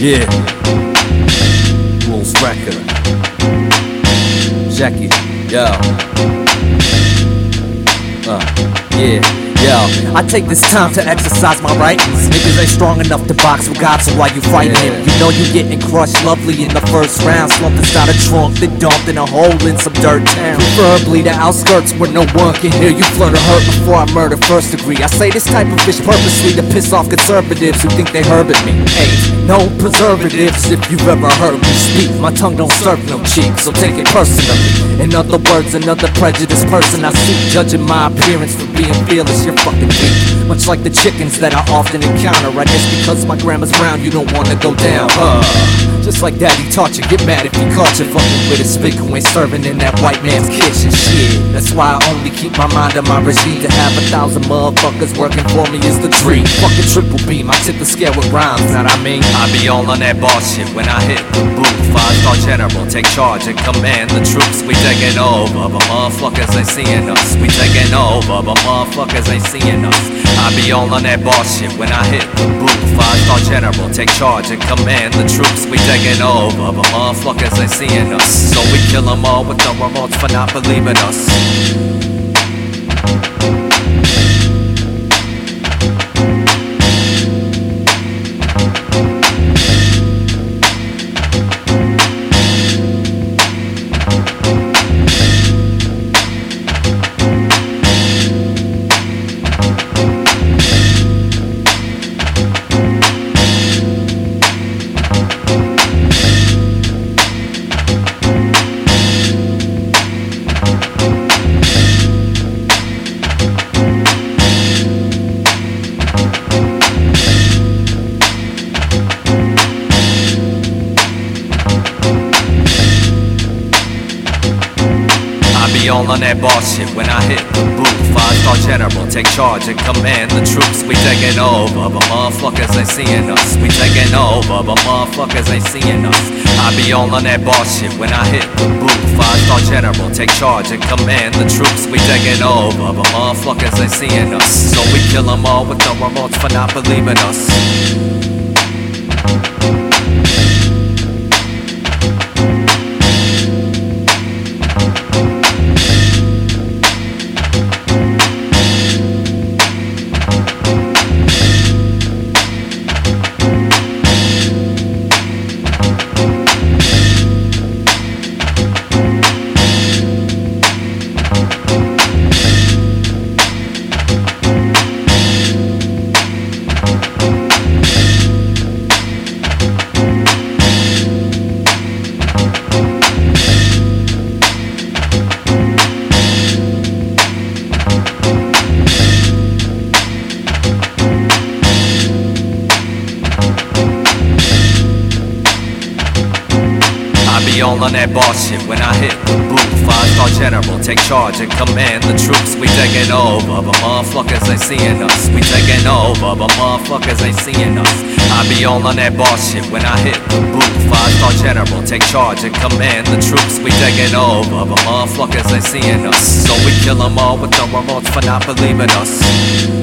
Yeah. Rules record. Jackie, yo. Uh, yeah. Yo, I take this time to exercise my writings. Niggas ain't strong enough to box with God, so why you fighting him? You know you getting crushed lovely in the first round. Slumped inside a trunk, then dumped in a hole in some dirt town. Preferably the outskirts where no one can hear you flirt or hurt before I murder first degree. I say this type of fish purposely to piss off conservatives who think they herbing me. Hey, no preservatives if you've ever heard me speak. My tongue don't serve no cheek, so take it personally. In other words, another prejudiced person I see judging my appearance for being fearless you're fucking weak. Much like the chickens that I often encounter. I guess because my grandma's brown, you don't wanna go down. Uh, just like daddy taught you, get mad if he caught you fucking with a spick who ain't serving in that white man's kitchen. Shit, that's why I only keep my mind on my regime. To have a thousand motherfuckers working for me is the dream. Fucking triple beam, I tip the scale with rhymes, what I mean? I be all on that boss shit when I hit the booth. Five star general, take charge and command the troops. We taking over, but motherfuckers ain't seeing us. We taking over, but motherfuckers ain't seeing us. I be all on that boss shit when I hit the booth. Five star general, take charge and command the troops. We taking over, but motherfuckers ain't seeing us. So we kill them all with the remorse for not believing us. All on that boss shit when I hit the booth. Five star general, take charge and command the troops. We taking over, but motherfuckers ain't seeing us. We taking over, but motherfuckers ain't seeing us. I be all on that boss shit when I hit the booth. Five star general, take charge and command the troops. We taking over, but motherfuckers ain't seeing us. So we kill them all with the remorse for not believing us. I be all on that boss shit when I hit the booth. Five star general, take charge and command the troops. We taking over, but motherfuckers ain't seeing us. We taking over, but motherfuckers ain't seeing us. I be all on that boss shit when I hit the booth. Five star general, take charge and command the troops. We taking over, but motherfuckers ain't seeing us. So we kill them all with the remorse for not believing us.